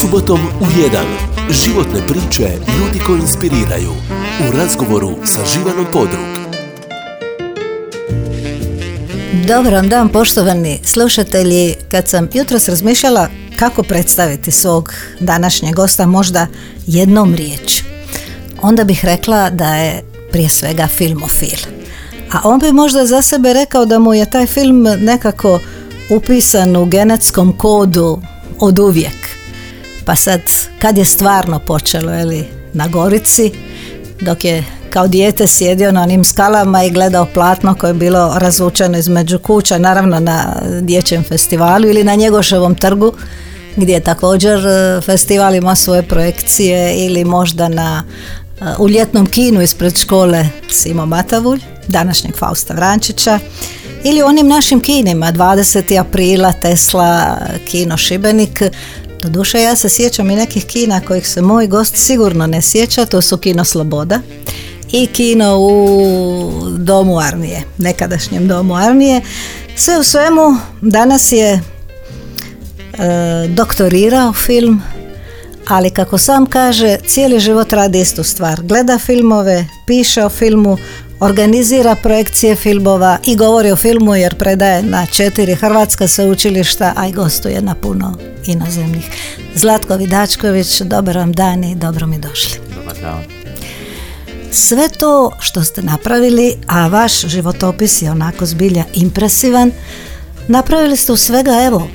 Subotom u 1. Životne priče ljudi koji inspiriraju. U razgovoru sa Živanom Podrug. Dobar vam dan poštovani slušatelji. Kad sam jutros razmišljala kako predstaviti svog današnjeg gosta možda jednom riječ, onda bih rekla da je prije svega filmofil. A on bi možda za sebe rekao da mu je taj film nekako upisan u genetskom kodu od uvijek. Pa sad, kad je stvarno počelo, eli, na Gorici, dok je kao dijete sjedio na onim skalama i gledao platno koje je bilo razvučeno između kuća, naravno na dječjem festivalu ili na Njegoševom trgu, gdje je također e, festival ima svoje projekcije ili možda na e, u ljetnom kinu ispred škole Simo Matavulj, današnjeg Fausta Vrančića, ili onim našim kinima 20. aprila Tesla kino Šibenik Doduše ja se sjećam i nekih kina kojih se moj gost sigurno ne sjeća, to su Kino Sloboda i kino u Domu Armije, nekadašnjem Domu Armije. Sve u svemu danas je e, doktorirao film, ali kako sam kaže, cijeli život radi istu stvar. Gleda filmove, piše o filmu, organizira projekcije filmova i govori o filmu jer predaje na četiri hrvatska sveučilišta, a i gostuje na puno inozemnih. Zlatko Vidačković, dobar vam dan i dobro mi došli. Dobar dan. Sve to što ste napravili, a vaš životopis je onako zbilja impresivan, napravili ste u svega evo,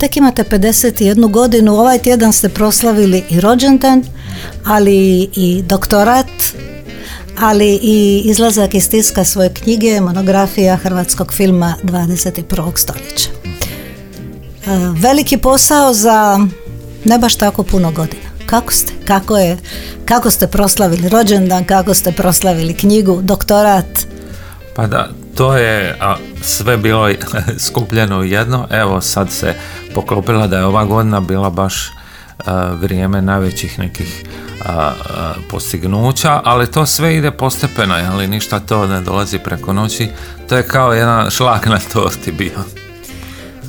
tek imate 51 godinu, ovaj tjedan ste proslavili i rođendan, ali i doktorat, ali i izlazak iz tiska svoje knjige, monografija hrvatskog filma 21. stoljeća. E, veliki posao za ne baš tako puno godina. Kako ste? Kako je? Kako ste proslavili rođendan? Kako ste proslavili knjigu, doktorat? Pa da, to je a, sve bilo skupljeno u jedno. Evo sad se poklopila da je ova godina bila baš vrijeme najvećih nekih postignuća, ali to sve ide postepeno, ali ništa to ne dolazi preko noći. To je kao jedan šlak na torti bio.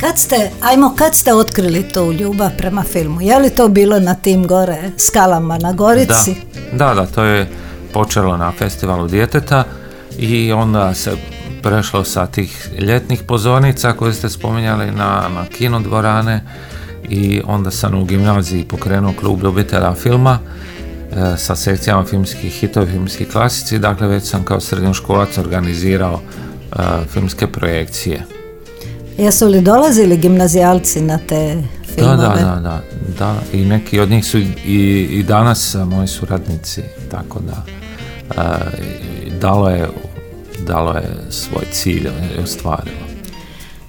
Kad ste, ajmo, kad ste otkrili tu ljubav prema filmu? Je li to bilo na tim gore skalama na Gorici? Da, da, da to je počelo na festivalu djeteta i onda se prešlo sa tih ljetnih pozornica koje ste spominjali na, na kino dvorane i onda sam u gimnaziji pokrenuo klub ljubitelja filma sa sekcijama filmskih hitovi, filmski klasici, dakle već sam kao srednjoškolac organizirao e, filmske projekcije. Jesu li dolazili gimnazijalci na te filmove? Da, da, da, da, i neki od njih su i, i danas moji suradnici, tako da e, dalo je dalo je svoj cilj ostvarilo.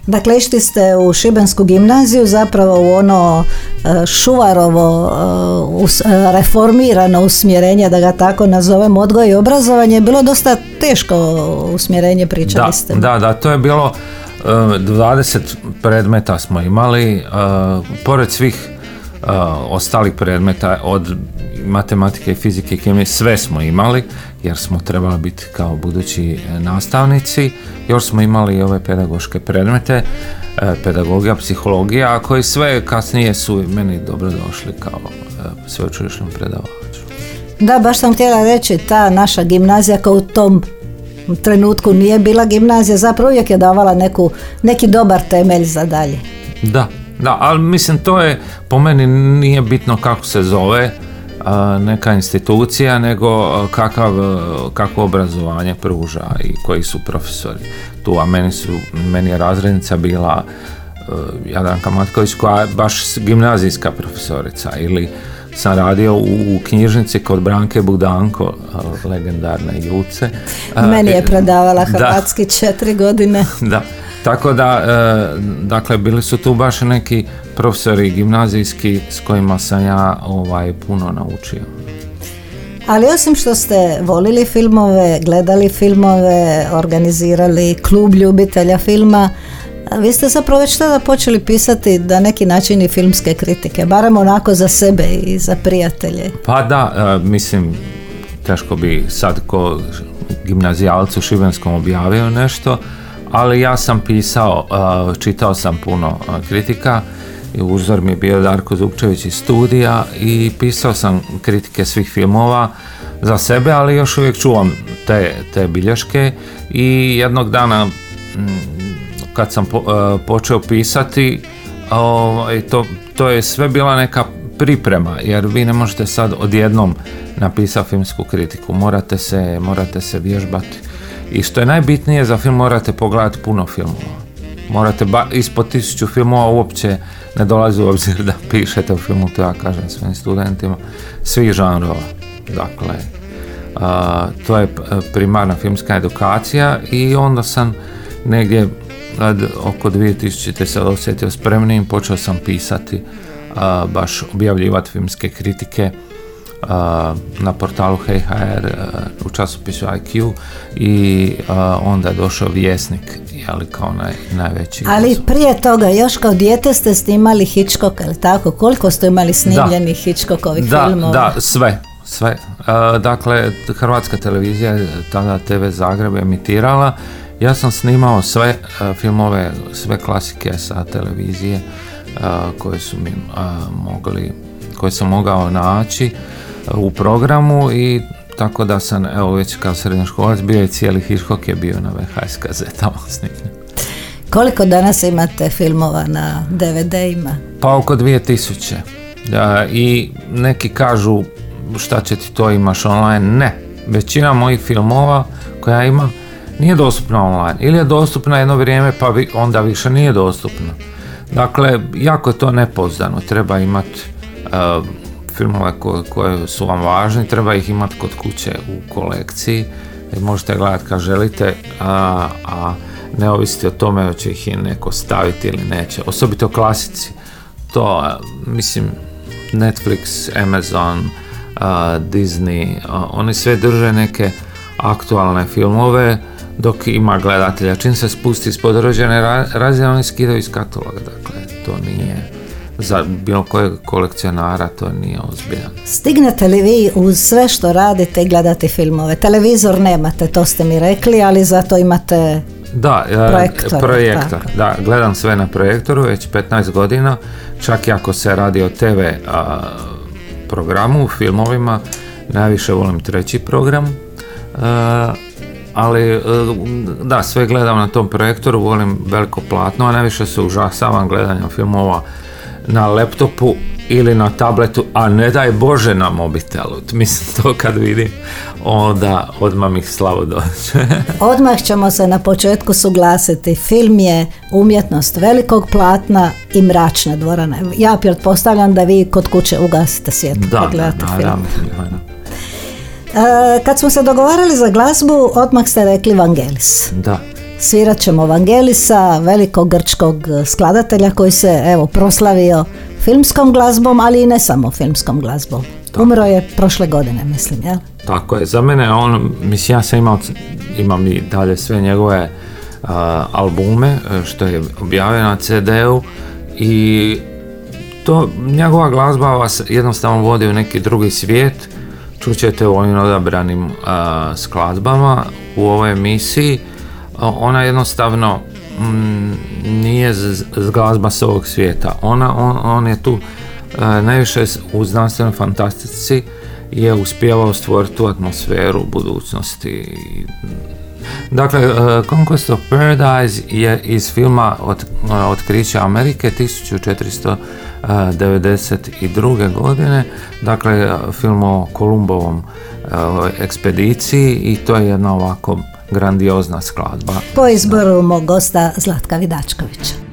Dakle, išli ste u Šibensku gimnaziju, zapravo u ono e, šuvarovo e, e, reformirano usmjerenje, da ga tako nazovem, odgoj i obrazovanje, je bilo dosta teško usmjerenje, pričali da, ste. Da, da, to je bilo 20 predmeta smo imali, pored svih ostalih predmeta od matematike, fizike i kemije, sve smo imali jer smo trebali biti kao budući nastavnici. Još smo imali ove pedagoške predmete, e, pedagogija, psihologija, a koji sve kasnije su meni dobro došli kao e, sveučilišnom predavaču. Da, baš sam htjela reći, ta naša gimnazija kao u tom trenutku nije bila gimnazija, zapravo uvijek je davala neku, neki dobar temelj za dalje. Da, da, ali mislim to je po meni nije bitno kako se zove, neka institucija nego kakav, kakvo obrazovanje pruža i koji su profesori tu, a meni, su, meni je razrednica bila Jadanka Matković koja je baš gimnazijska profesorica ili sam radio u, knjižnici kod Branke Budanko, legendarne Juce. Meni je predavala hrvatski četiri godine. Da, tako da, e, dakle, bili su tu baš neki profesori gimnazijski s kojima sam ja ovaj, puno naučio. Ali osim što ste volili filmove, gledali filmove, organizirali klub ljubitelja filma, vi ste zapravo već tada počeli pisati da neki način i filmske kritike, barem onako za sebe i za prijatelje. Pa da, e, mislim, teško bi sad ko gimnazijalcu Šibenskom objavio nešto, ali ja sam pisao, uh, čitao sam puno uh, kritika i uzor mi je bio Darko Zupčević iz studija i pisao sam kritike svih filmova za sebe, ali još uvijek čuvam te, te bilješke. I jednog dana kad sam e, počeo pisati ovaj, to, to je sve bila neka priprema jer vi ne možete sad odjednom napisati filmsku kritiku. Morate se, morate se vježbati i što je najbitnije za film morate pogledati puno filmova morate ba, ispod tisuću filmova uopće ne dolazi u obzir da pišete u filmu, to ja kažem svojim studentima, svih žanrova. Dakle, to je primarna filmska edukacija i onda sam negdje oko 2000. se osjetio spremnim, počeo sam pisati, baš objavljivati filmske kritike na portalu HeyHR u časopisu IQ i onda je došao vjesnik ali kao naj, najveći ali prije toga još kao dijete ste snimali Hitchcock ali tako? Koliko ste imali snimljenih Hitchcockovih da, filmova? da sve sve. Dakle Hrvatska televizija je tada TV Zagreb emitirala. Ja sam snimao sve filmove sve klasike sa televizije koje su mi mogli koje sam mogao naći u programu i tako da sam, evo već kao srednjoškolac bio i cijeli Hitchcock je bio na VHS kazetama snimljen. Koliko danas imate filmova na DVD-ima? Pa oko 2000. Da, I neki kažu šta će ti to imaš online. Ne, većina mojih filmova koja imam nije dostupna online. Ili je dostupna jedno vrijeme pa vi, onda više nije dostupna. Dakle, jako je to nepozdano. Treba imati uh, filmove koje, su vam važni, treba ih imati kod kuće u kolekciji i možete gledati kad želite, a, a ne ovisiti o tome hoće ih neko staviti ili neće. Osobito klasici. To, mislim, Netflix, Amazon, Disney, oni sve drže neke aktualne filmove dok ima gledatelja. Čim se spusti ispod rođene razine, oni skidaju iz kataloga. Dakle, to nije za bilo kojeg kolekcionara to nije ozbiljan. Stignete li vi uz sve što radite i gledate filmove? Televizor nemate, to ste mi rekli, ali zato imate da, projektor. projektor. Da, gledam sve na projektoru već 15 godina, čak i ako se radi o TV a, programu, filmovima, najviše volim treći program. ali da, sve gledam na tom projektoru, volim veliko platno, a najviše se užasavam gledanjem filmova na laptopu ili na tabletu, a ne daj Bože na mobitelu. Mislim to kad vidim, onda odmah mi slavo dođe. odmah ćemo se na početku suglasiti. Film je umjetnost velikog platna i mračne dvorane. Ja pretpostavljam da vi kod kuće ugasite svjetlo da, gledate da, film. E, kad smo se dogovarali za glazbu, odmah ste rekli Vangelis. Da. Svirat ćemo Vangelisa, velikog grčkog skladatelja koji se evo proslavio filmskom glazbom, ali i ne samo filmskom glazbom. Umro je prošle godine, mislim, jel? Tako je, za mene on, mislim, ja sam imao, imam i dalje sve njegove albume, e, što je objavio na CD-u i to, njegova glazba vas jednostavno vodi u neki drugi svijet, čućete u ovim odabranim skladbama u ovoj emisiji, ona jednostavno mm, nije glazba s ovog svijeta. Ona, on, on je tu e, najviše u znanstvenoj fantastici je uspjevao stvoriti tu atmosferu budućnosti. Dakle, uh, Conquest of Paradise je iz filma od, uh, Otkrića Amerike 1492. godine, dakle film o Kolumbovom ekspediciji i to je jedna ovako grandiozna skladba. Po izboru mog gosta Zlatka Vidačkovića.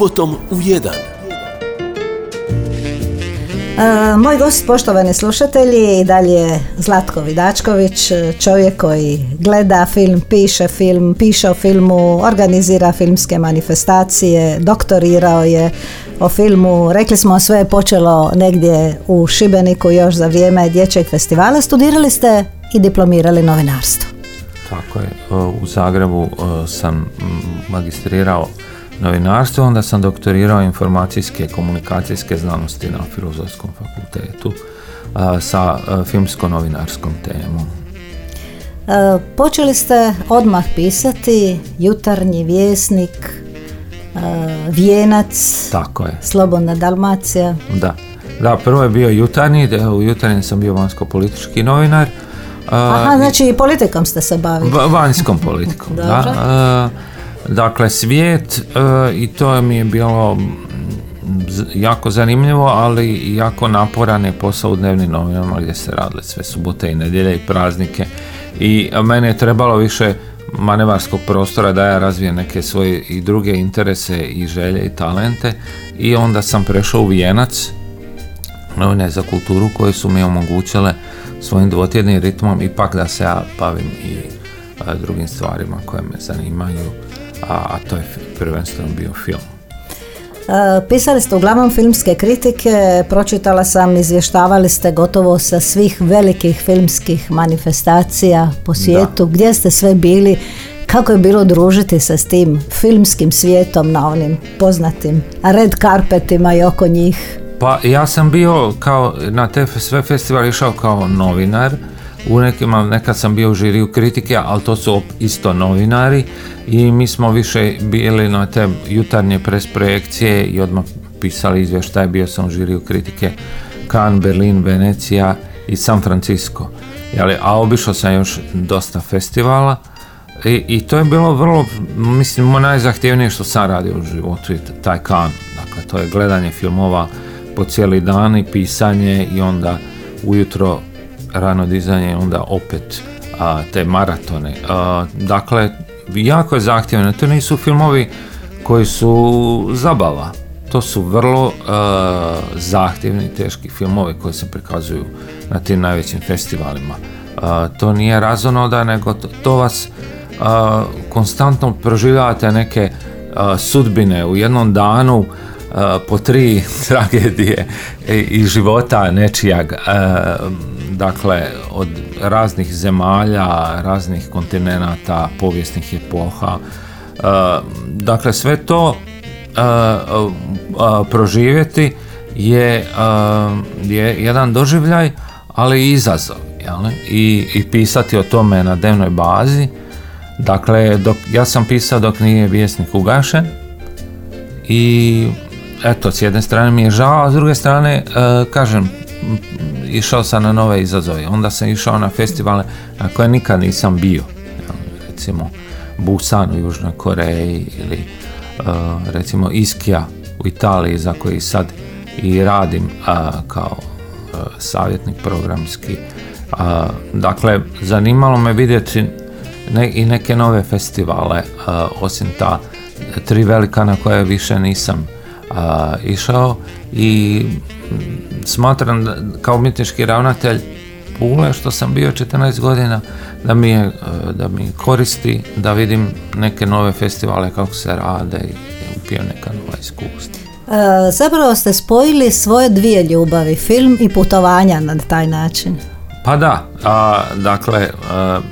Subotom u 1. Moj gost, poštovani slušatelji, i dalje Zlatko Vidačković, čovjek koji gleda film, piše film, piše o filmu, organizira filmske manifestacije, doktorirao je o filmu. Rekli smo sve je počelo negdje u Šibeniku još za vrijeme dječjeg festivala. Studirali ste i diplomirali novinarstvo. Tako je, u Zagrebu sam magistrirao novinarstvo, onda sam doktorirao informacijske komunikacijske znanosti na Filozofskom fakultetu sa filmsko-novinarskom temom. Počeli ste odmah pisati Jutarnji vjesnik, Vijenac, Tako je. Slobodna Dalmacija. Da. Da, prvo je bio Jutarnji, u Jutarnji sam bio vanjsko-politički novinar. Aha, znači i politikom ste se bavili. Vanjskom politikom, da. Dakle, svijet e, i to mi je bilo jako zanimljivo, ali jako naporan je posao u dnevnim novinama gdje se radile sve subote i nedjelje i praznike. I mene je trebalo više manevarskog prostora da ja razvijem neke svoje i druge interese i želje i talente. I onda sam prešao u Vijenac novine za kulturu koje su mi omogućile svojim dvotjednim ritmom ipak da se ja bavim i drugim stvarima koje me zanimaju a, a to je prvenstveno bio film. E, pisali ste uglavnom filmske kritike, pročitala sam, izvještavali ste gotovo sa svih velikih filmskih manifestacija po svijetu. Gdje ste sve bili? Kako je bilo družiti se s tim filmskim svijetom na onim poznatim red karpetima i oko njih? Pa ja sam bio kao na te sve festivale išao kao novinar u nekima, nekad sam bio u žiriju kritike, ali to su isto novinari i mi smo više bili na te jutarnje pres projekcije i odmah pisali izvještaj, bio sam u žiriju kritike Cannes, Berlin, Venecija i San Francisco. Jeli, a obišao sam još dosta festivala i, i to je bilo vrlo, mislim, najzahtjevnije što sam radio u životu, taj kan. Dakle, to je gledanje filmova po cijeli dan i pisanje i onda ujutro rano dizanje onda opet a, te maratone. A, dakle, jako je zahtjevno. To nisu filmovi koji su zabava. To su vrlo zahtjevni, teški filmovi koji se prikazuju na tim najvećim festivalima. to nije razonoda, nego to, to vas konstantno proživljavate neke sudbine u jednom danu po tri tragedije i života nečijag dakle od raznih zemalja, raznih kontinenata, povijesnih epoha. E, dakle, sve to proživjeti je, je jedan doživljaj, ali i izazov. I, I pisati o tome na dnevnoj bazi. Dakle, dok, ja sam pisao dok nije vjesnik ugašen i eto, s jedne strane mi je žao, a s druge strane, kažem, išao sam na nove izazove. Onda sam išao na festivale na koje nikad nisam bio. Recimo Busan u Južnoj Koreji ili uh, recimo Iskija u Italiji za koji sad i radim kao uh, savjetnik programski. dakle, zanimalo me vidjeti i neke nove festivale, osim ta tri velika na koje više nisam išao i smatram da, kao umjetnički ravnatelj Pule što sam bio 14 godina da mi, je, da mi koristi da vidim neke nove festivale kako se rade i upijem neka nova iskustva. E, zapravo ste spojili svoje dvije ljubavi, film i putovanja na taj način. Pa da, a, dakle,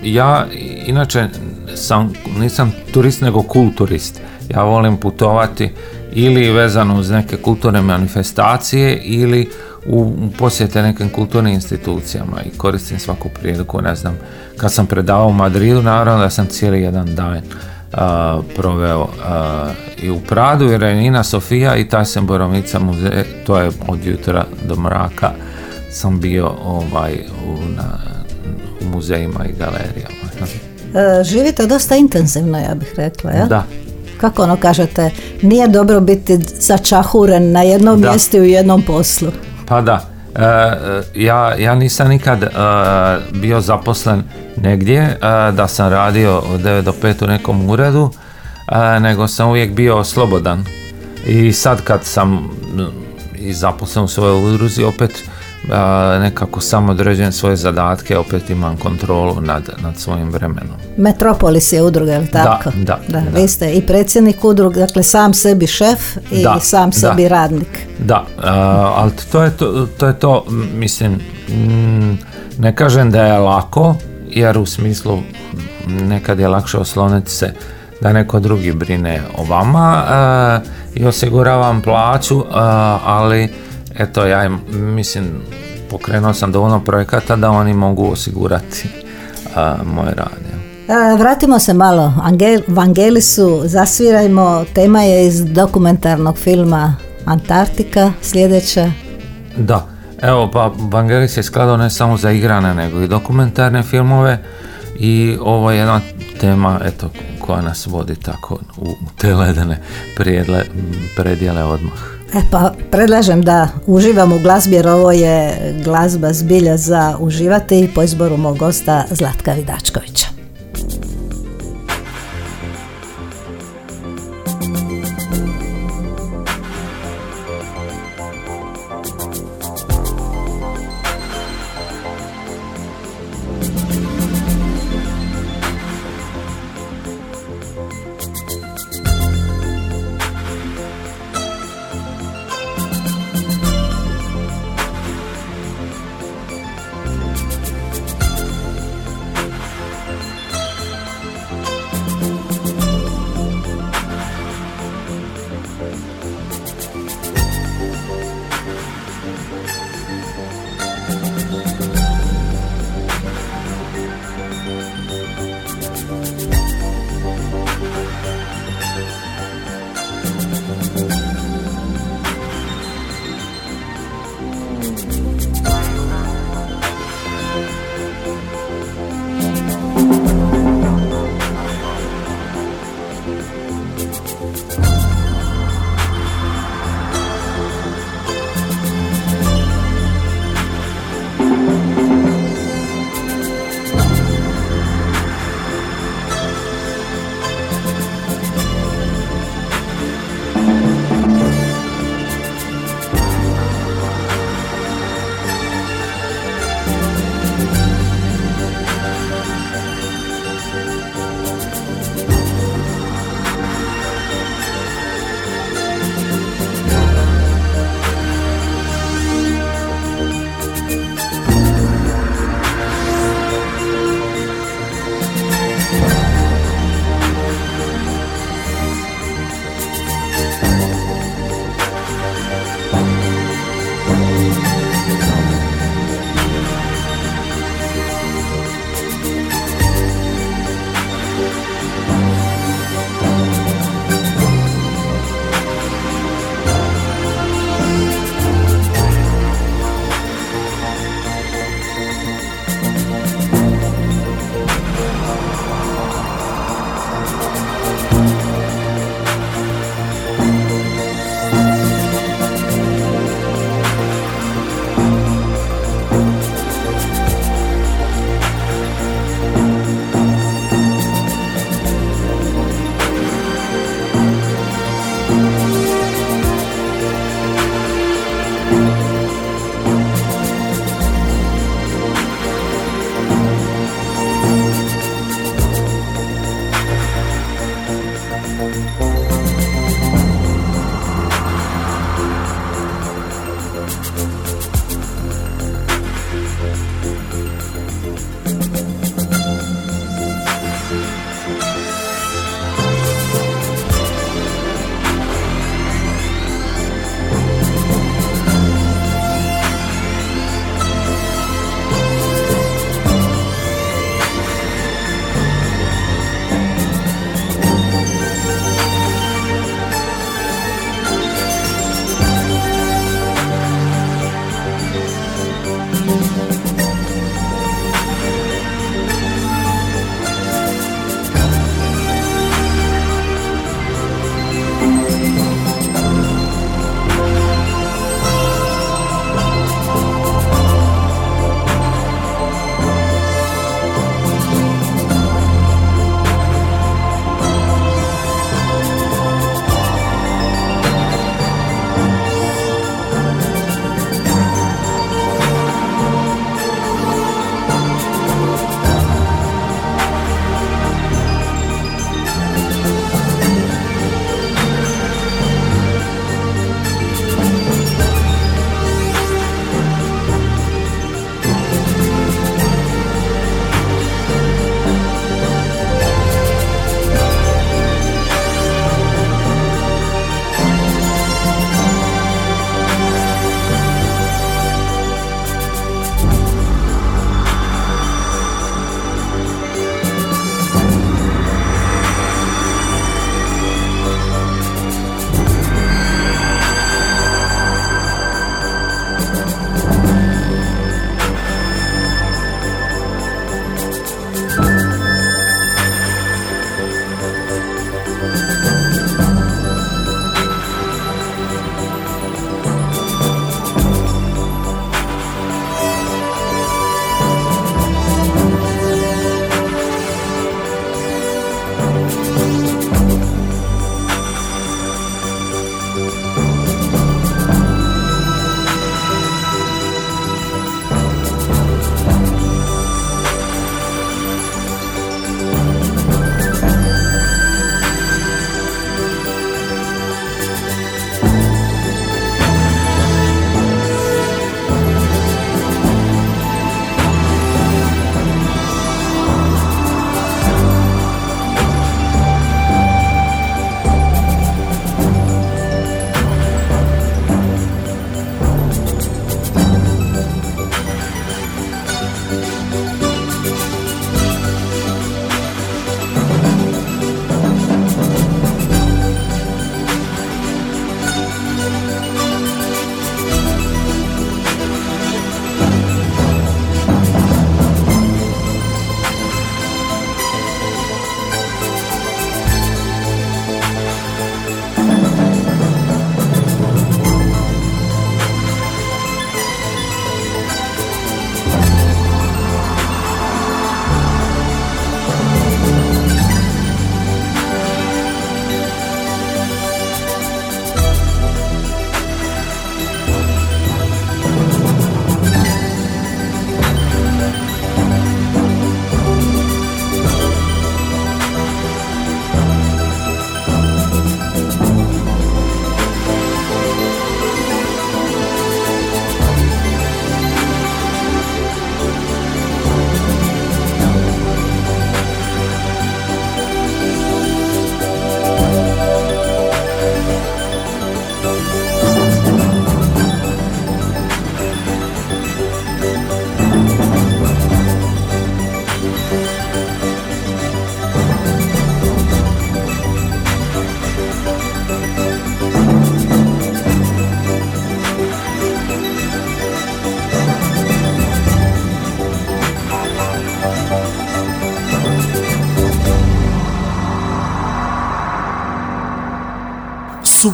ja inače sam, nisam turist nego kulturist. Ja volim putovati ili vezano uz neke kulturne manifestacije ili u posjete nekim kulturnim institucijama i koristim svaku priliku, ne znam, kad sam predavao u Madridu, naravno da sam cijeli jedan dan proveo i u Pradu i Renina Sofija i taj sam Boromica muzej, to je od jutra do mraka sam bio ovaj, u, na, u muzejima i galerijama. E, živite dosta intenzivno, ja bih rekla, ja? Da, kako ono kažete, nije dobro biti začahuren na jednom mjestu i u jednom poslu. Pa da, e, e, ja, ja nisam nikad e, bio zaposlen negdje da sam radio od 9 do 5 u nekom uredu, nego sam uvijek bio slobodan. I sad kad sam i zaposlen u svojoj udruzi, opet nekako sam određujem svoje zadatke, opet imam kontrolu nad, nad svojim vremenom. Metropolis je udruga, je li tako? Da, da, da. Vi ste i predsjednik udruge, dakle sam sebi šef i Da, sam da. sebi radnik. Da, a, ali to je to, to je to, mislim, mm, ne kažem da je lako, jer u smislu nekad je lakše osloniti se da neko drugi brine o vama a, i osiguravam plaću, a, ali eto ja im, mislim pokrenuo sam dovoljno projekata da oni mogu osigurati a, moj rad. jel. E, Vratimo se malo Angel, Vangelisu, zasvirajmo, tema je iz dokumentarnog filma Antarktika, sljedeća. Da, evo pa Vangelis je skladao ne samo za igrane nego i dokumentarne filmove i ovo je jedna tema eto, koja nas vodi tako u te ledene predjele odmah. E pa predlažem da uživam u glazbi jer ovo je glazba zbilja za uživati po izboru mog gosta Zlatka Vidačkovića.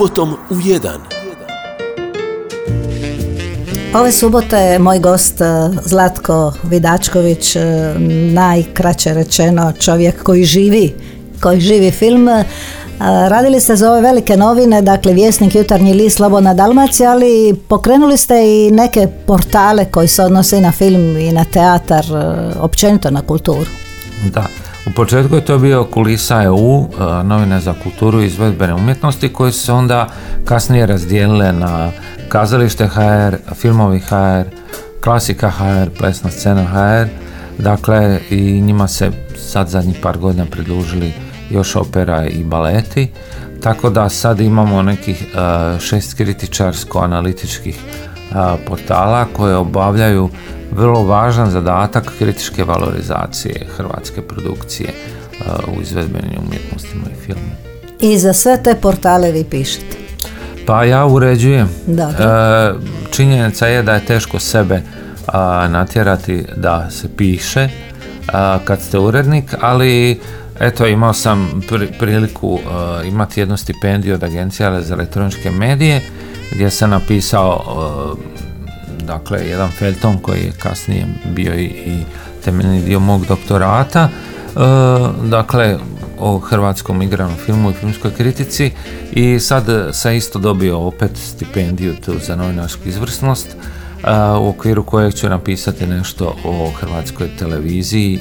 Subotom u 1. Ove subote je moj gost e, Zlatko Vidačković, e, najkraće rečeno čovjek koji živi, koji živi film. E, Radili ste za ove velike novine, dakle Vjesnik, Jutarnji list, Slobodna Dalmacija, ali pokrenuli ste i neke portale koji se odnose i na film i na teatar, općenito na kulturu. Da, u početku je to bio Kulisa EU, novine za kulturu i izvedbene umjetnosti koje se onda kasnije razdijelile na kazalište HR, filmovi HR, klasika HR, plesna scena HR, dakle i njima se sad zadnjih par godina pridružili još opera i baleti, tako da sad imamo nekih šest kritičarsko-analitičkih portala koje obavljaju vrlo važan zadatak kritičke valorizacije hrvatske produkcije u izvedbenim umjetnostima i filmu. I za sve te portale vi pišete? Pa ja uređujem. E, činjenica je da je teško sebe natjerati da se piše kad ste urednik, ali eto imao sam priliku imati jednu stipendiju od Agencije za elektroničke medije gdje sam napisao dakle jedan felton koji je kasnije bio i, i temeljni dio mog doktorata. Dakle o hrvatskom igranom filmu i filmskoj kritici. I sad sam isto dobio opet stipendiju tu za novinarsku izvrsnost u okviru kojeg ću napisati nešto o hrvatskoj televiziji.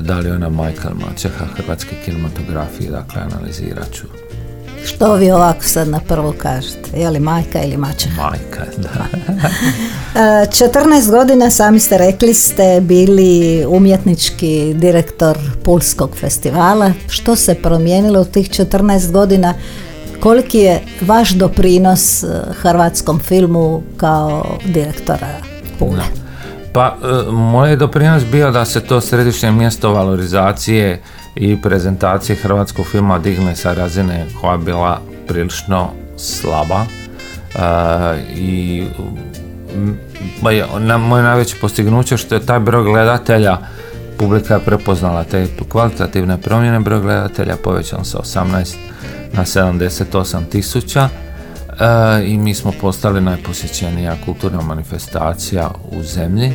Da li ona majka ili maćeha hrvatske kinematografije, dakle analizirat ću. Što vi ovako sad na prvo kažete? Je li majka ili maćeha? Majka, da. 14 godina, sami ste rekli, ste bili umjetnički direktor Pulskog festivala. Što se promijenilo u tih 14 godina? Koliki je vaš doprinos hrvatskom filmu kao direktora Pule? Pa, moj doprinos bio da se to središnje mjesto valorizacije i prezentacije hrvatskog filma digne sa razine koja je bila prilično slaba i na moje najveće postignuće što je taj broj gledatelja publika je prepoznala te kvalitativne promjene, broj gledatelja povećan sa 18 na 78 tisuća i mi smo postali najposjećenija kulturna manifestacija u zemlji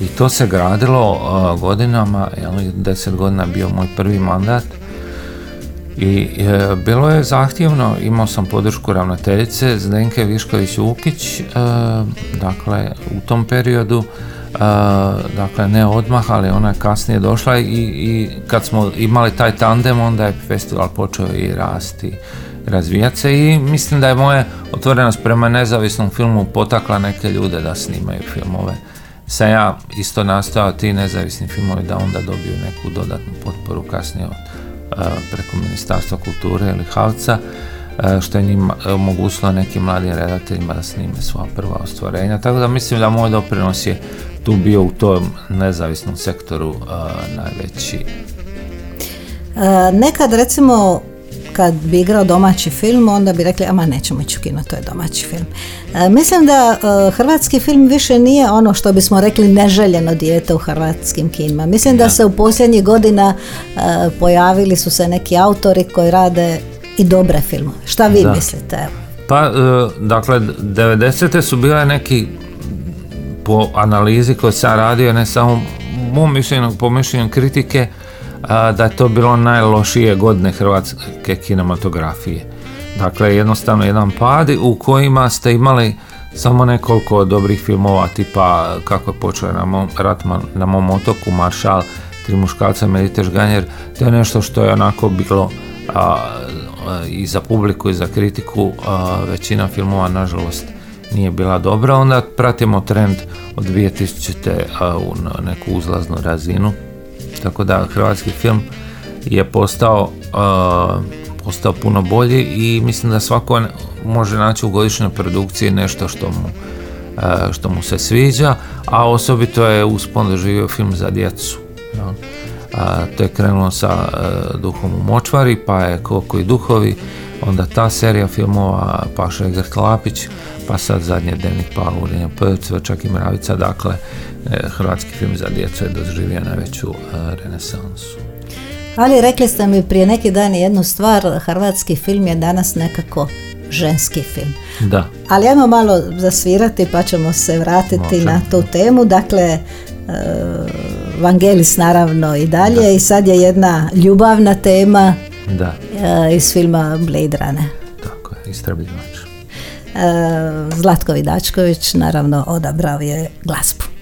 i to se gradilo godinama, deset godina bio moj prvi mandat. I e, bilo je zahtjevno, imao sam podršku ravnateljice Zdenke Višković-Ukić, e, dakle u tom periodu, e, dakle ne odmah, ali ona je kasnije došla i, i kad smo imali taj tandem, onda je festival počeo i rasti, razvijati se. I mislim da je moja otvorenost prema nezavisnom filmu potakla neke ljude da snimaju filmove sam ja isto nastao ti nezavisni filmovi da onda dobiju neku dodatnu potporu kasnije od, e, preko Ministarstva kulture ili Havca e, što je njim omogućilo nekim mladim redateljima da snime svoja prva ostvarenja. Tako da mislim da moj doprinos je tu bio u tom nezavisnom sektoru e, najveći. Nekad recimo kad bi igrao domaći film, onda bi rekli, ama nećemo ići u kino, to je domaći film. E, mislim da e, hrvatski film više nije ono što bismo rekli neželjeno dijete u hrvatskim kinima. Mislim da, se u posljednjih godina e, pojavili su se neki autori koji rade i dobre filmove. Šta vi mislite? Pa, dakle, 90. su bile neki po analizi koju sam radio, ne samo mom mišljenju, po mišljenju kritike, da je to bilo najlošije godine hrvatske kinematografije. Dakle, jednostavno jedan pad u kojima ste imali samo nekoliko dobrih filmova tipa kako je počeo na mom, Ratman na mom otoku, Maršal, Tri muškalca, Mediteš Ganjer, to je nešto što je onako bilo a, i za publiku i za kritiku, većina filmova nažalost nije bila dobra, onda pratimo trend od 2000. u neku uzlaznu razinu tako da hrvatski film je postao uh, postao puno bolji i mislim da svako može naći u godišnjoj produkciji nešto što mu, što mu se sviđa, a osobito je uspon doživio film za djecu. to je krenulo sa uh, Duhom u močvari, pa je Koliko i duhovi, onda ta serija filmova Paša Egert Lapić, pa sad zadnje Denik Pavuljenja, čak i Mravica, dakle E, hrvatski film za djecu je doživio najveću e, renesansu. Ali rekli ste mi prije neki dan jednu stvar, hrvatski film je danas nekako ženski film. Da. Ali ajmo malo zasvirati pa ćemo se vratiti na tu temu. Dakle, e, Vangelis naravno i dalje i sad je jedna ljubavna tema da. Iz filma Blade Runner. Tako je, istrabljivač. Zlatko Vidačković naravno odabrao je glazbu.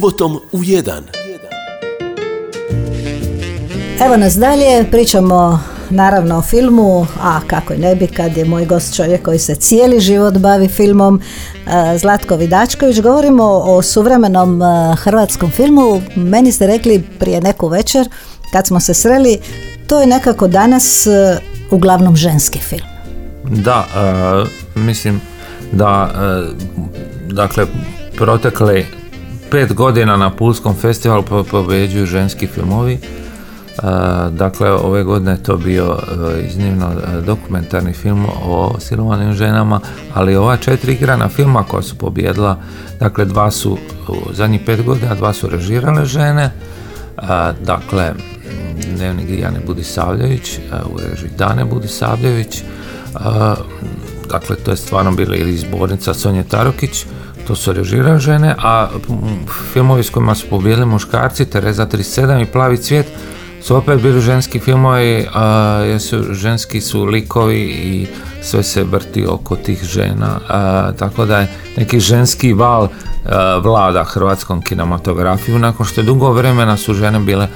Subotom u jedan. Evo nas dalje, pričamo naravno o filmu, a kako ne bi kad je moj gost čovjek koji se cijeli život bavi filmom, e, Zlatko Vidačković. Govorimo o suvremenom e, hrvatskom filmu. Meni ste rekli prije neku večer, kad smo se sreli, to je nekako danas e, uglavnom ženski film. Da, mislim da dakle protekle pet godina na Pulskom festivalu pobeđuju ženski filmovi. Dakle, ove godine je to bio e, iznimno e, dokumentarni film o silovanim ženama, ali ova četiri igrana filma koja su pobjedila, dakle dva su u zadnjih pet godina, dva su režirale žene, dakle Dnevnik Dijane Budisavljević, u režiji Dane Budisavljević, dakle to je stvarno bila ili izbornica Sonje Tarokić, to su režirale žene, a filmovi s kojima su pobjedili muškarci, Tereza 37 i Plavi cvijet, su opet bili ženski filmovi, a, jer su ženski su likovi i sve se vrti oko tih žena, tako da je neki ženski val vlada hrvatskom kinematografiju, nakon što je dugo vremena su žene bile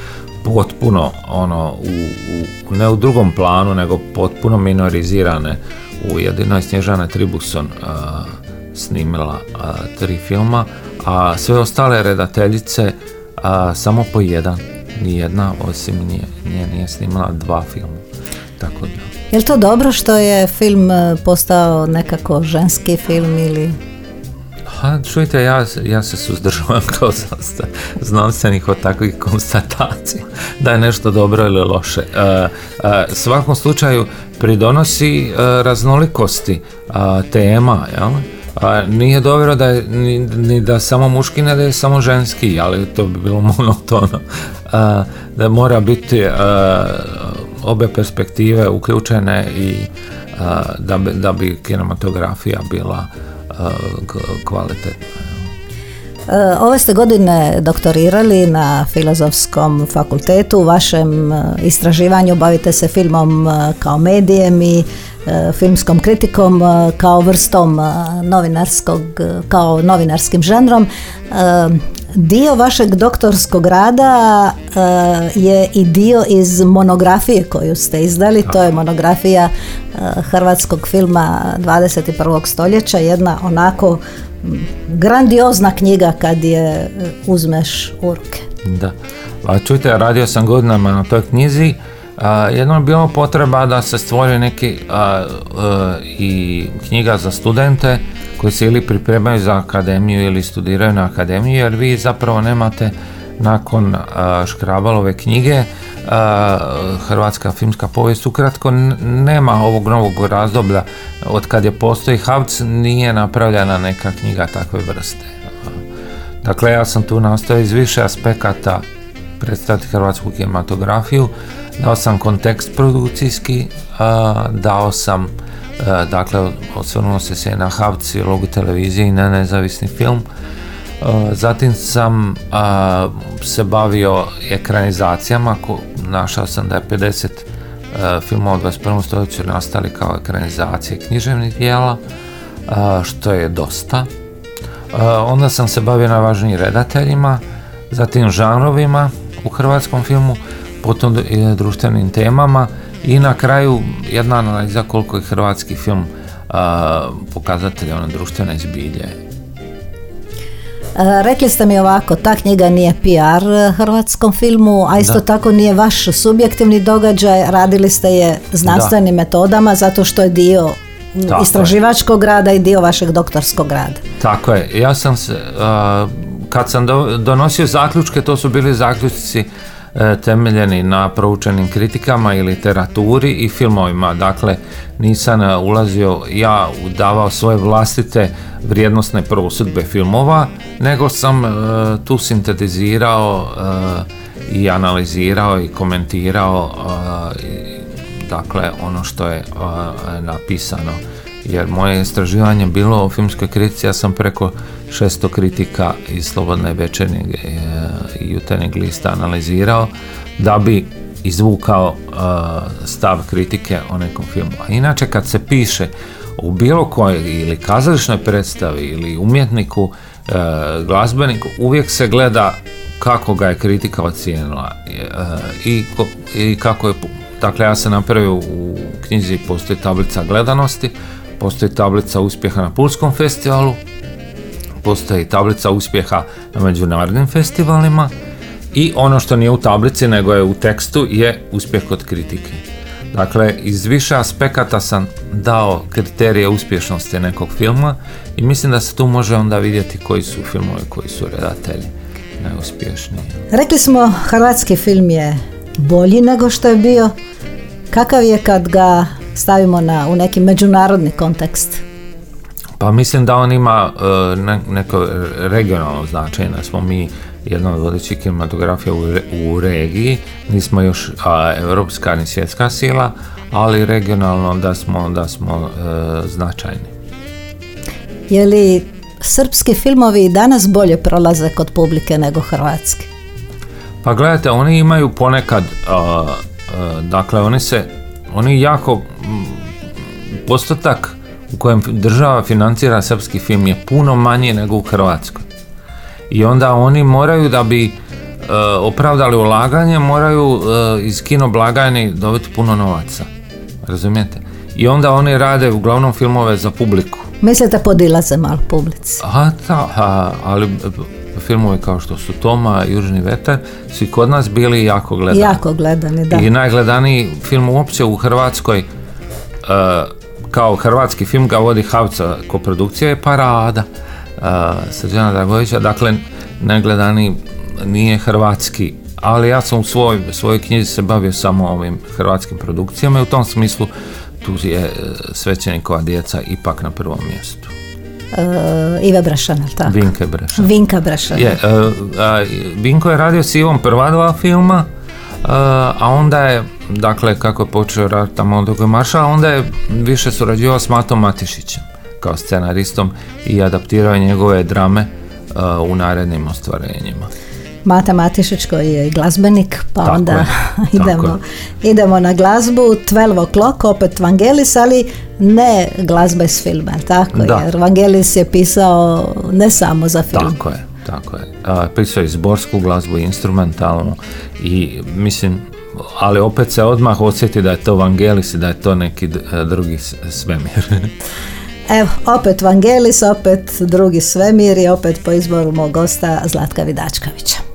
potpuno ono u, u, ne u drugom planu nego potpuno minorizirane u jedinoj Snježana Tribuson snimila tri filma a sve ostale redateljice samo po jedan nijedna osim nje, nje nije snimala dva filma. Tako da. Je li to dobro što je film e, postao nekako ženski film ili Ha, čujte, ja, ja se suzdržavam kao znanstvenih od takvih konstatacija da je nešto dobro ili loše. E, e, svakom slučaju pridonosi raznolikosti tema, jel? A nije dobro da je ni, da samo muški, ne da je samo ženski, ali to bi bilo monotono. A, da mora biti a, obe perspektive uključene i da, bi, da bi kinematografija bila kvalitetna. E, ove ste godine doktorirali na Filozofskom fakultetu. U vašem e, istraživanju bavite se filmom e, kao medijem i filmskom kritikom kao vrstom novinarskog, kao novinarskim žanrom. Dio vašeg doktorskog rada je i dio iz monografije koju ste izdali. To je monografija hrvatskog filma 21. stoljeća. Jedna onako grandiozna knjiga kad je uzmeš u ruke. Da. A čujte, radio sam godinama na toj knjizi. A, jedno je bilo potreba da se stvori neki a, i knjiga za studente koji se ili pripremaju za akademiju ili studiraju na akademiju jer vi zapravo nemate nakon Škrabalove knjige Hrvatska filmska povijest ukratko nema ovog novog razdoblja od kad je postoji Havc nije napravljena neka knjiga takve vrste. Dakle, ja sam tu nastao iz više aspekata predstaviti hrvatsku kinematografiju, dao sam kontekst produkcijski, dao sam, dakle, osvrnuo se se na Havc i logu televizije i na nezavisni film, Zatim sam se bavio ekranizacijama, našao sam da je 50 filmova u 21. stoljeću nastali kao ekranizacije književnih dijela, što je dosta. Onda sam se bavio najvažnijim redateljima, zatim žanrovima u hrvatskom filmu, potom i društvenim temama. I na kraju jedna analiza koliko je hrvatski film pokazatelj one društvene zbilje. E, rekli ste mi ovako, ta knjiga nije PR hrvatskom filmu, a isto tako nije vaš subjektivni događaj, radili ste je znanstvenim metodama zato što je dio istraživačkog rada i dio vašeg doktorskog rada. Tako je, ja sam se, kad sam donosio zaključke, to su bili zaključci E, temeljeni na proučenim kritikama i literaturi i filmovima. Dakle, nisam e, ulazio ja udavao svoje vlastite vrijednostne prosudbe filmova, nego sam e, tu sintetizirao i analizirao i komentirao dakle ono što je napisano jer moje istraživanje bilo o filmskoj kritici, ja sam preko 600 kritika iz Slobodne večernjeg e, i jutarnjeg lista analizirao da bi izvukao e, stav kritike o nekom filmu. A inače kad se piše u bilo kojoj ili kazališnoj predstavi ili umjetniku glazbenik, uvijek se gleda kako ga je kritika ocijenila i, i kako je Dakle, ja sam napravio u knjizi postoji tablica gledanosti, postoji tablica uspjeha na Pulskom festivalu, postoji tablica uspjeha na međunarodnim festivalima i ono što nije u tablici nego je u tekstu je uspjeh kod kritike. Dakle, iz više aspekata sam dao kriterije uspješnosti nekog filma i mislim da se tu može onda vidjeti koji su filmovi, koji su redatelji najuspješniji. Rekli smo, hrvatski film je bolji nego što je bio. Kakav je kad ga stavimo na, u neki međunarodni kontekst? Pa mislim da on ima uh, neko regionalno značenje, da smo mi jedna od vodećih kinematografija u, regiji, nismo još a, europska ni svjetska sila, ali regionalno da smo, da smo e, značajni. Je li srpski filmovi danas bolje prolaze kod publike nego hrvatski? Pa gledajte, oni imaju ponekad, dakle oni se, oni jako, postotak u kojem država financira srpski film je puno manji nego u Hrvatskoj. I onda oni moraju da bi opravdali ulaganje, moraju iz kino blagajni dobiti puno novaca. Razumijete? I onda oni rade uglavnom filmove za publiku. Mislite podilaze malo publici? A, da, ali filmove kao što su Toma, Južni vetar, su i kod nas bili jako gledani. Jako gledani, da. I najgledaniji film uopće u Hrvatskoj, e, kao hrvatski film ga vodi Havca koprodukcija je Parada uh, Srđana Dragovića, dakle najgledaniji nije hrvatski, ali ja sam u svoj, svojoj knjizi se bavio samo ovim hrvatskim produkcijama i u tom smislu tu je e, svećenikova djeca ipak na prvom mjestu. Uh, Iva Brašan, tako? Vinke Brašan. Vinka Brašan. Je, uh, Vinko je radio s Ivom prva dva filma, a onda je, dakle, kako je počeo rad tamo marša, onda je više surađivao s Matom Matišićem kao scenaristom i adaptirao njegove drame u narednim ostvarenjima. Mata Matišić koji je glazbenik, pa onda idemo, idemo na glazbu 12 o'clock, opet Vangelis, ali ne glazba iz filma, tako da. jer Vangelis je pisao ne samo za film. Tako je, tako je. pisao je zborsku glazbu, instrumentalnu i mislim, ali opet se odmah osjeti da je to Vangelis i da je to neki drugi svemir. Evo, opet Vangelis, opet drugi svemir i opet po izboru mog gosta Zlatka Vidačkovića.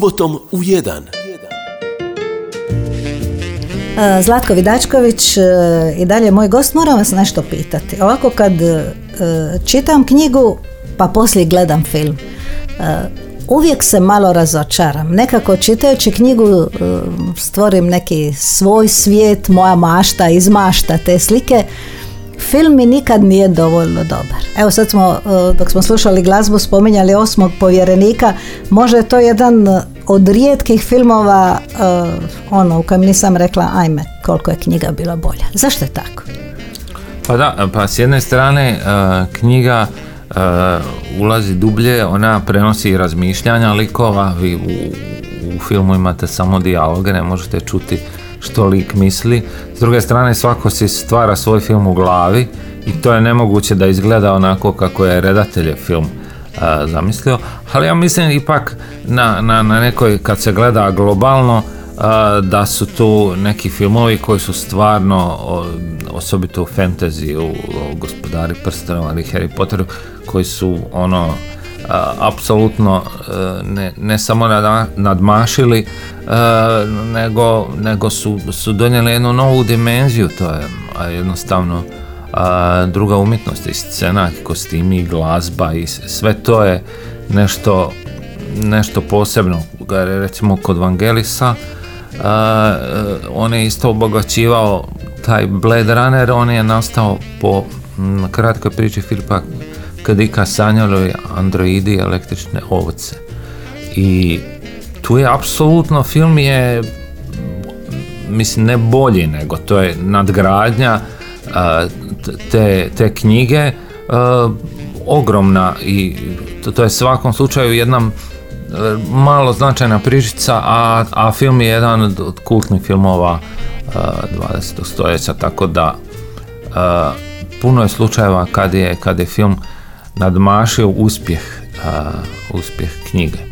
Subotom u jedan. E, Zlatko Vidačković e, i dalje moj gost, moram vas nešto pitati. Ovako kad e, čitam knjigu, pa poslije gledam film, uvijek se malo razočaram. Nekako čitajući knjigu stvorim neki svoj svijet, moja mašta, izmašta te slike. Film mi nikad nije dovoljno dobar. Evo sad smo, dok smo slušali glazbu, spominjali osmog povjerenika, može je to jedan od rijetkih filmova uh, ono u kojem nisam rekla ajme koliko je knjiga bila bolja. Zašto je tako? Pa da, pa s jedne strane uh, knjiga ulazi dublje, ona prenosi razmišljanja likova, vi u, u filmu imate samo dijaloge, ne možete čuti što lik misli. S druge strane svako si stvara svoj film u glavi i to je nemoguće da izgleda onako kako je redatelje film zamislio, ali ja mislim ipak na, na, na nekoj, kad se gleda globalno, da su tu neki filmovi koji su stvarno osobito u fantasy u, gospodari prstenova ili Harry Potteru koji su ono apsolutno ne, ne samo nadmašili nego, nego su, su donijeli jednu novu dimenziju to je jednostavno druga umjetnost i scena, kostimi, glazba i sve to je nešto nešto posebno. Recimo kod Vangelisa a, on je isto obogaćivao taj Blade Runner on je nastao po kratkoj priči Filipa Kadika sanjali androidi električne ovce i tu je apsolutno film je mislim ne bolji nego to je nadgradnja te, te knjige ogromna i to, je svakom slučaju jedna malo značajna pričica, a, a film je jedan od kultnih filmova 20. stoljeća, tako da puno je slučajeva kad je, kad je film nadmašio uspjeh, uspjeh knjige. E,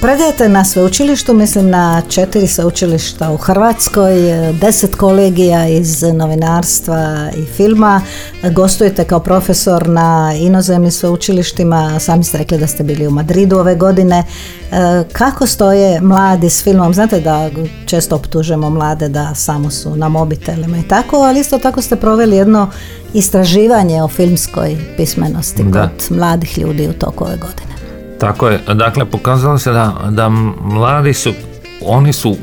predajete na sveučilištu, mislim na četiri sveučilišta u Hrvatskoj, e, deset kolegija iz novinarstva i filma, gostujete kao profesor na inozemnim sveučilištima, sami ste rekli da ste bili u Madridu ove godine. Kako stoje mladi s filmom? Znate da često optužemo mlade da samo su na mobitelima i tako, ali isto tako ste proveli jedno istraživanje o filmskoj pismenosti kod mladih ljudi u toku ove godine. Tako je, dakle pokazalo se da, da mladi su, oni su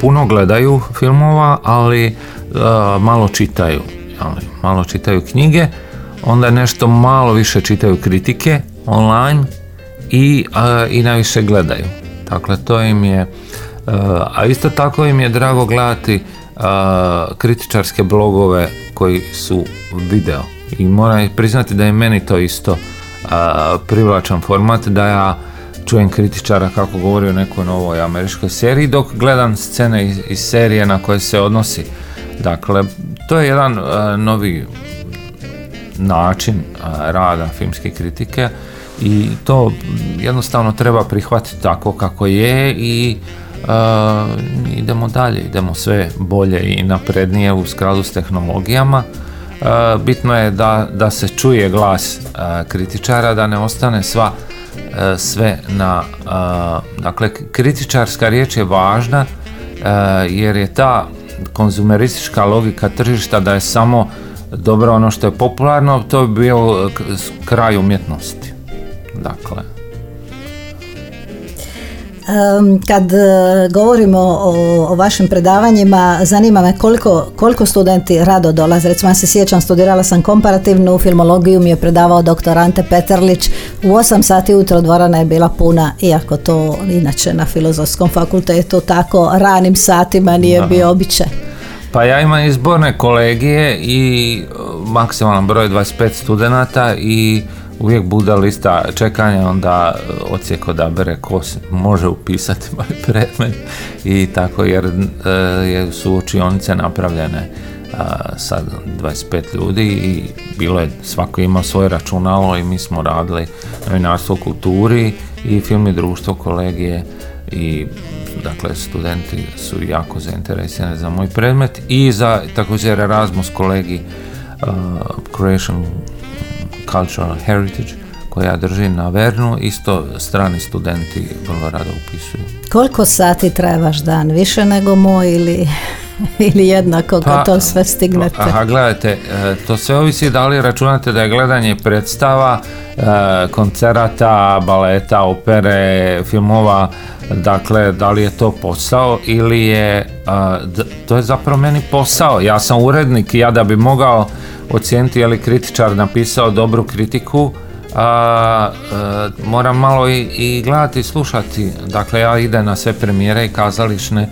puno gledaju filmova, ali uh, malo čitaju, ali, malo čitaju knjige, onda nešto malo više čitaju kritike online i, uh, i najviše gledaju. Dakle, to im je, uh, a isto tako im je drago gledati kritičarske blogove koji su video. I moram priznati da je meni to isto privlačan format da ja čujem kritičara kako govori o nekoj novoj američkoj seriji dok gledam scene iz, iz serije na koje se odnosi. Dakle, to je jedan novi način rada filmske kritike i to jednostavno treba prihvatiti tako kako je i idemo dalje, idemo sve bolje i naprednije u skladu s tehnologijama bitno je da, da se čuje glas kritičara, da ne ostane sva sve na dakle kritičarska riječ je važna jer je ta konzumeristička logika tržišta da je samo dobro ono što je popularno to bi bio kraj umjetnosti. Dakle kad e, govorimo o, o vašim predavanjima, zanima me koliko, koliko studenti rado dolaze. Recimo, ja se sjećam, studirala sam komparativnu filmologiju, mi je predavao doktor Ante Peterlić. U 8 sati ujutro dvorana je bila puna, iako to inače na filozofskom fakultetu tako ranim satima nije bio običaj. Pa ja imam izborne kolegije i e, maksimalan broj 25 studenata i uvijek bude lista čekanja, onda ocijek odabere ko se može upisati moj predmet i tako jer e, su učionice napravljene sa 25 ljudi i bilo je, svako imao svoje računalo i mi smo radili novinarstvo u kulturi i film i društvo kolegije i dakle studenti su jako zainteresirani za moj predmet i za također Erasmus kolegi uh, Croatian Cultural Heritage koja drži na Vernu, isto strani studenti vrlo rado upisuju. Koliko sati traje vaš dan? Više nego moj ili, ili jednako kad to sve stignete? Aha, gledajte, e, to sve ovisi da li računate da je gledanje predstava, e, koncerata, baleta, opere, filmova, dakle, da li je to posao ili je, e, to je zapravo meni posao. Ja sam urednik i ja da bi mogao ocijeniti je li kritičar napisao dobru kritiku, a, moram malo i, i gledati i slušati. Dakle, ja idem na sve premijere i kazališne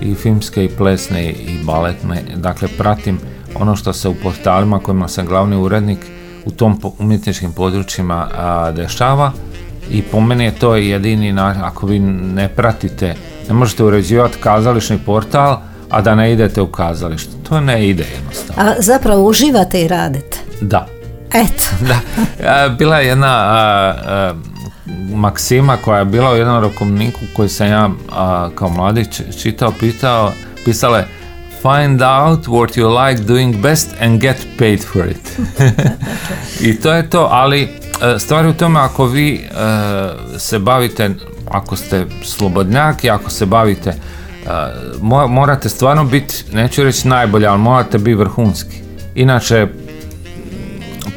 i filmske i plesne i baletne. Dakle, pratim ono što se u portalima kojima sam glavni urednik u tom umjetničkim područjima dešava i po meni je to jedini ako vi ne pratite, ne možete uređivati kazališni portal, a da ne idete u kazalište. To ne ide jednostavno. A zapravo uživate i radite? Da. Eto. da. Bila je jedna maksima koja je bila u jednom rokovniku koji sam ja kao mladić čitao, pitao, pisala je Find out what you like doing best and get paid for it. I to je to, ali e, stvar u tome ako vi e, se bavite, ako ste slobodnjak i ako se bavite, e, morate stvarno biti, neću reći najbolji, ali morate biti vrhunski. Inače,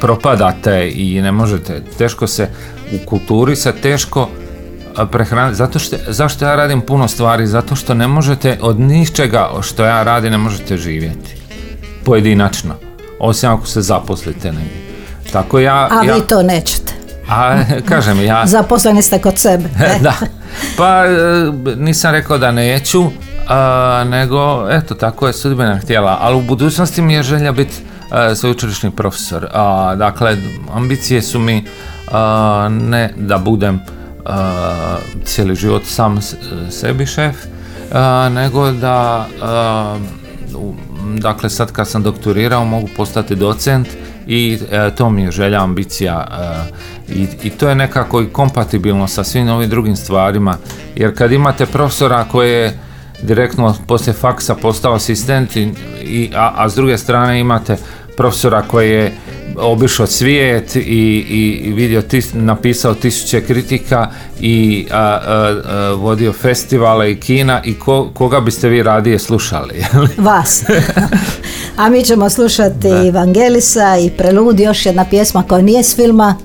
propadate i ne možete, teško se u kulturi se teško prehraniti, zato što, zašto ja radim puno stvari, zato što ne možete od ničega što ja radim ne možete živjeti, pojedinačno, osim ako se zaposlite negdje. Tako ja, A vi to nećete. A, kažem, ja... Zaposleni ste kod sebe. da, pa e, nisam rekao da neću, nego, eto, tako je sudbena htjela, ali u budućnosti mi je želja biti E, sveučilišni profesor. A, dakle, ambicije su mi ne da budem cijeli život sam sebi šef, nego da dakle sad kad sam doktorirao mogu postati docent i e, to mi je želja, ambicija e, i, i to je nekako i kompatibilno sa svim ovim drugim stvarima jer kad imate profesora koji je direktno poslije faksa postao asistent i, a, a s druge strane imate profesora koji je obišao svijet i, i vidio tis, napisao tisuće kritika i a, vodio festivale i kina i ko, koga biste vi radije slušali? Vas. A mi ćemo slušati da. Evangelisa i Prelud, još jedna pjesma koja nije s filma,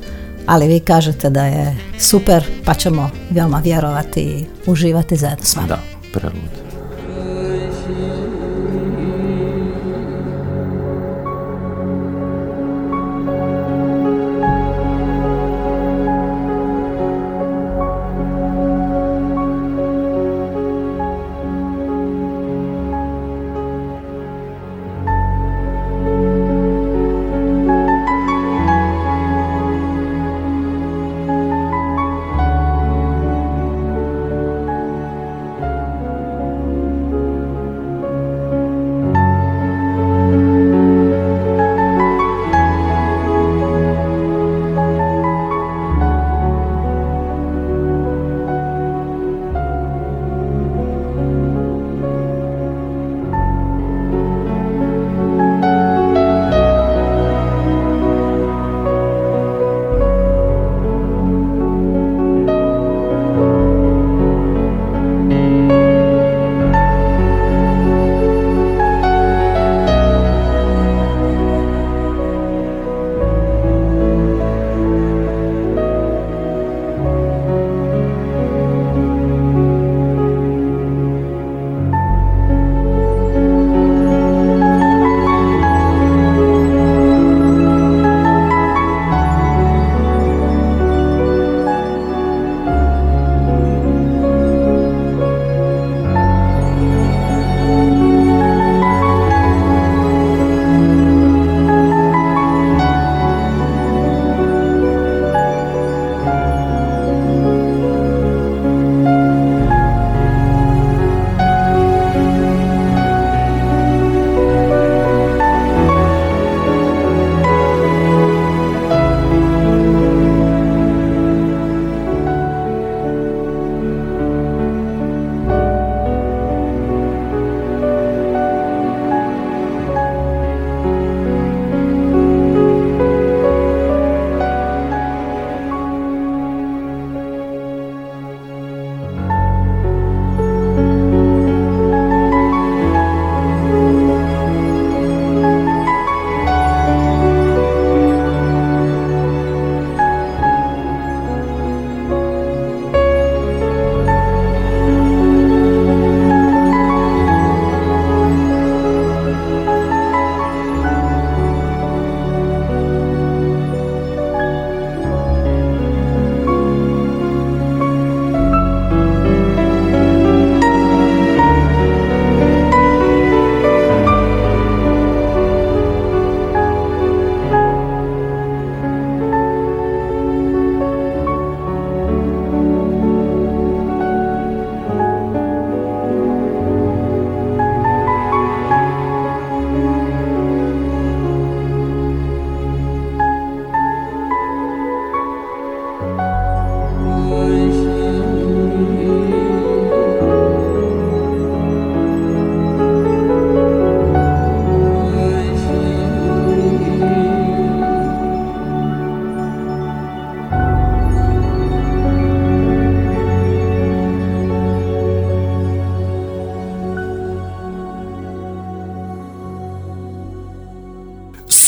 ali vi kažete da je super, pa ćemo veoma vjerovati i uživati zajedno s vama. Da, Prelud.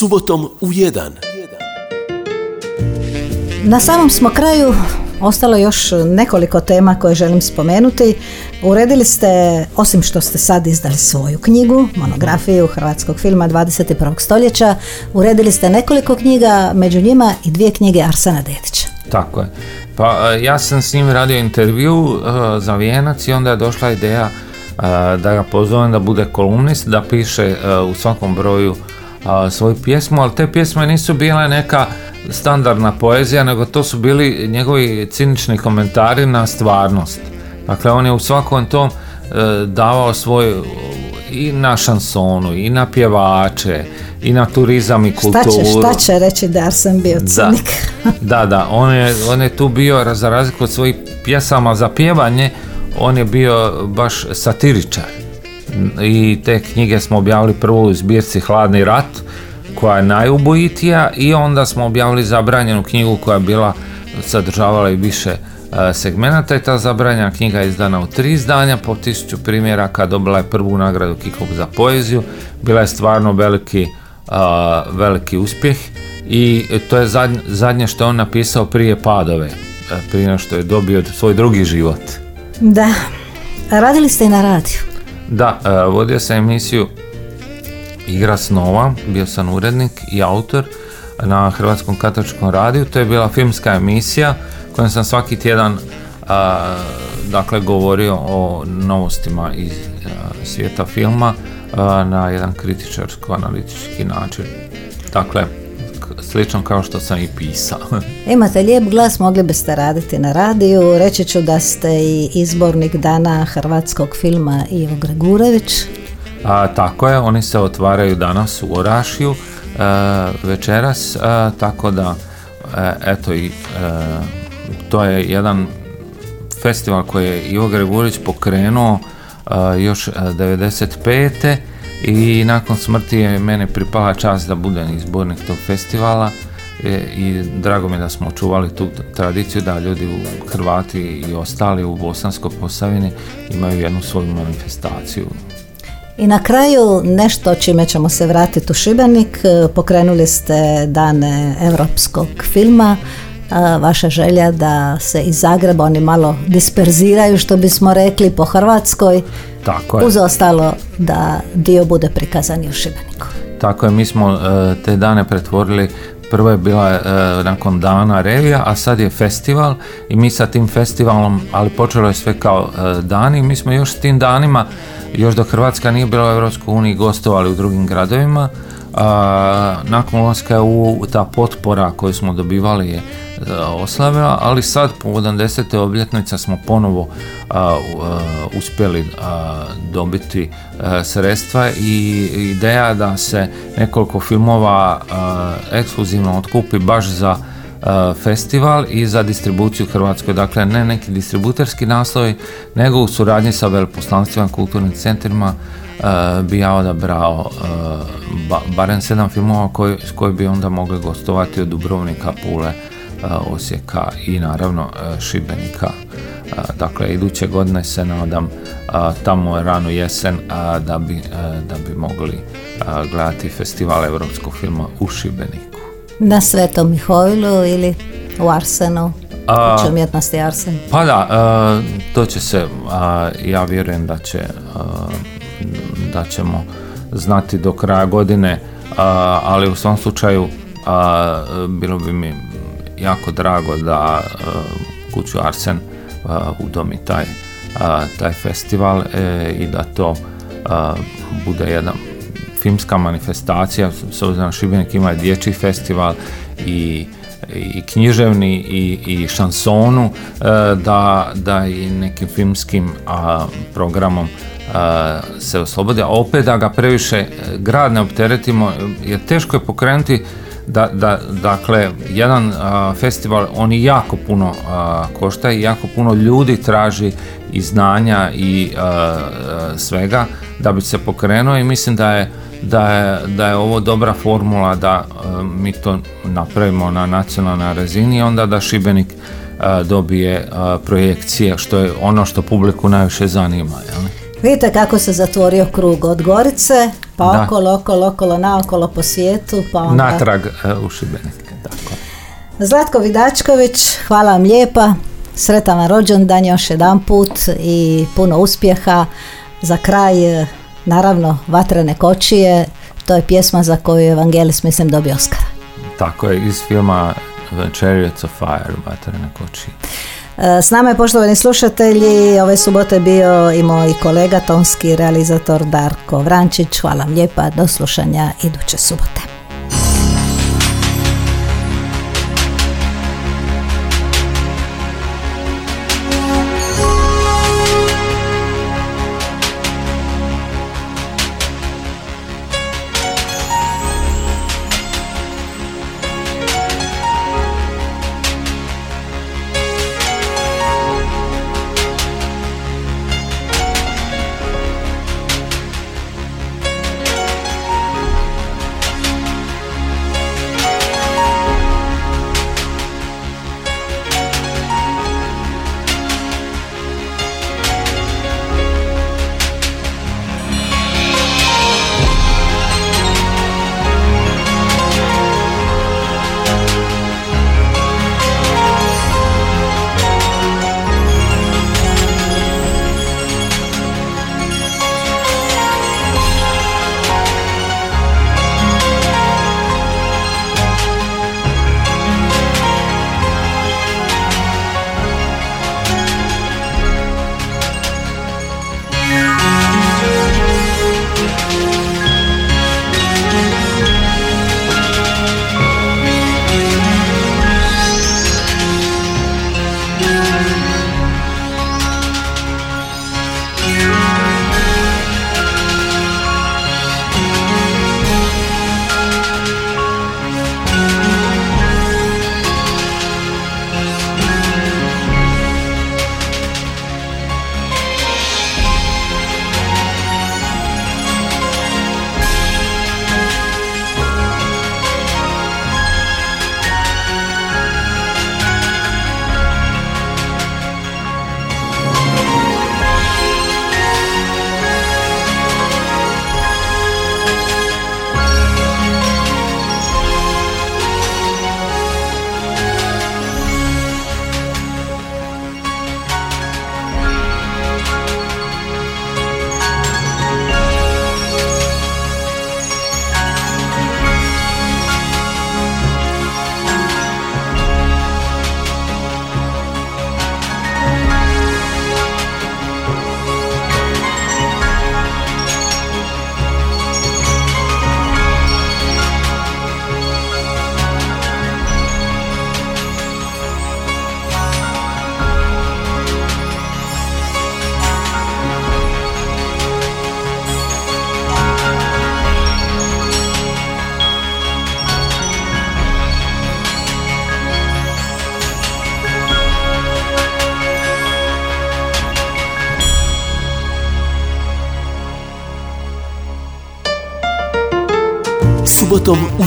Subotom u 1. Na samom smo kraju ostalo još nekoliko tema koje želim spomenuti. Uredili ste, osim što ste sad izdali svoju knjigu, monografiju hrvatskog filma 21. stoljeća, uredili ste nekoliko knjiga, među njima i dvije knjige Arsena Dedića. Tako je. Pa e, ja sam s njim radio intervju e, za Vijenac i onda je došla ideja e, da ga pozovem da bude kolumnist, da piše u svakom broju svoju pjesmu, ali te pjesme nisu bile neka standardna poezija, nego to su bili njegovi cinični komentari na stvarnost. Dakle, on je u svakom tom davao svoj i na šansonu, i na pjevače, i na turizam i kulturu. Šta će, šta će reći da sam bio cinik? Da, da, on je, on je tu bio, za razliku od svojih pjesama za pjevanje, on je bio baš satiričar. I te knjige smo objavili prvo u zbirci Hladni rat, koja je najubojitija i onda smo objavili zabranjenu knjigu koja je bila sadržavala i više e, segmenata i ta zabranjena knjiga je izdana u tri izdanja po tisuću primjeraka, dobila je prvu nagradu Kikov za poeziju, bila je stvarno veliki, veliki uspjeh i to je zadnje, što je on napisao prije padove, e, prije što je dobio svoj drugi život. Da, radili ste i na radiju. Da, e, vodio sam emisiju Igra snova, bio sam urednik i autor na Hrvatskom katoličkom radiju. To je bila filmska emisija kojom sam svaki tjedan dakle govorio o novostima iz svijeta filma na jedan kritičarsko-analitički način. Dakle, slično kao što sam i pisao. Imate lijep glas, mogli biste raditi na radiju. Reći ću da ste i izbornik dana hrvatskog filma Ivo Gregurević. A, tako je, oni se otvaraju danas u Orašiju e, večeras, e, tako da e, eto i to je jedan festival koji je Ivo Gregurić pokrenuo još 95. i nakon smrti je mene pripala čast da budem izbornik tog festivala i drago mi da smo očuvali tu tradiciju da ljudi u Hrvati i ostali u Bosanskoj Posavini imaju jednu svoju manifestaciju i na kraju nešto čime ćemo se vratiti u Šibenik. Pokrenuli ste dane europskog filma. Vaša želja da se iz Zagreba oni malo disperziraju što bismo rekli po Hrvatskoj. Tako je. Uz ostalo da dio bude prikazan i u Šibeniku. Tako je, mi smo e, te dane pretvorili Prvo je bila e, nakon dana revija, a sad je festival i mi sa tim festivalom, ali počelo je sve kao e, dani, mi smo još s tim danima još dok Hrvatska nije bila u Europskoj uniji gostovali u drugim gradovima. A, nakon ulaska u ta potpora koju smo dobivali je oslavila, ali sad po 80. obljetnica smo ponovo uspjeli dobiti sredstva i ideja da se nekoliko filmova ekskluzivno otkupi baš za festival i za distribuciju Hrvatskoj. Dakle, ne neki distributerski naslovi, nego u suradnji sa veleposlanstvima, kulturnim centrima bi ja odabrao barem sedam filmova koji, koji bi onda mogli gostovati od Dubrovnika, Pule, Osijeka i naravno Šibenika. Dakle, iduće godine se nadam tamo ranu jesen da bi, da bi mogli gledati festival europskog filma u Šibeniku. Na Svetom Mihovilu ili u Arsenu? A, umjetnosti Arsen? Pa da, to će se, ja vjerujem da će da ćemo znati do kraja godine, ali u svom slučaju bilo bi mi jako drago da kuću Arsen udomi taj, taj festival e, i da to bude jedna filmska manifestacija, s obzirom Šibenik ima dječji festival i i književni i, i šansonu e, da, da i nekim filmskim a, programom a, se oslobodi, a opet da ga previše grad ne opteretimo jer teško je pokrenuti da, da dakle jedan festival on jako puno košta i jako puno ljudi traži i znanja i svega da bi se pokrenuo i mislim da je da je, da je ovo dobra formula da mi to napravimo na nacionalnoj razini i onda da Šibenik dobije projekcije što je ono što publiku najviše zanima. Jel? Vidite kako se zatvorio krug od Gorice Pa Da. okolo, okolo, okolo, naokolo po svijetu, pa onda... Natrag e, u Šibenik. Tako. Zlatko Vidačković, hvala vam lijepa. Sretan vam rođendan još jedan put i puno uspjeha. Za kraj, e, naravno, Vatrene kočije. To je pjesma za koju je Evangelis, mislim, dobio Oscara. Tako je, iz filma Chariots of Fire, Vatrene kočije. E, S nama je poštovani slušatelji, ove subote bio i moj kolega, tonski realizator Darko Vrančić. Hvala vam lijepa, do slušanja iduće subote.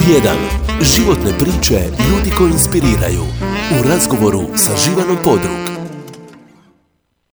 1. Životne priče ljudi koji inspiriraju. U razgovoru sa Živanom Podrug.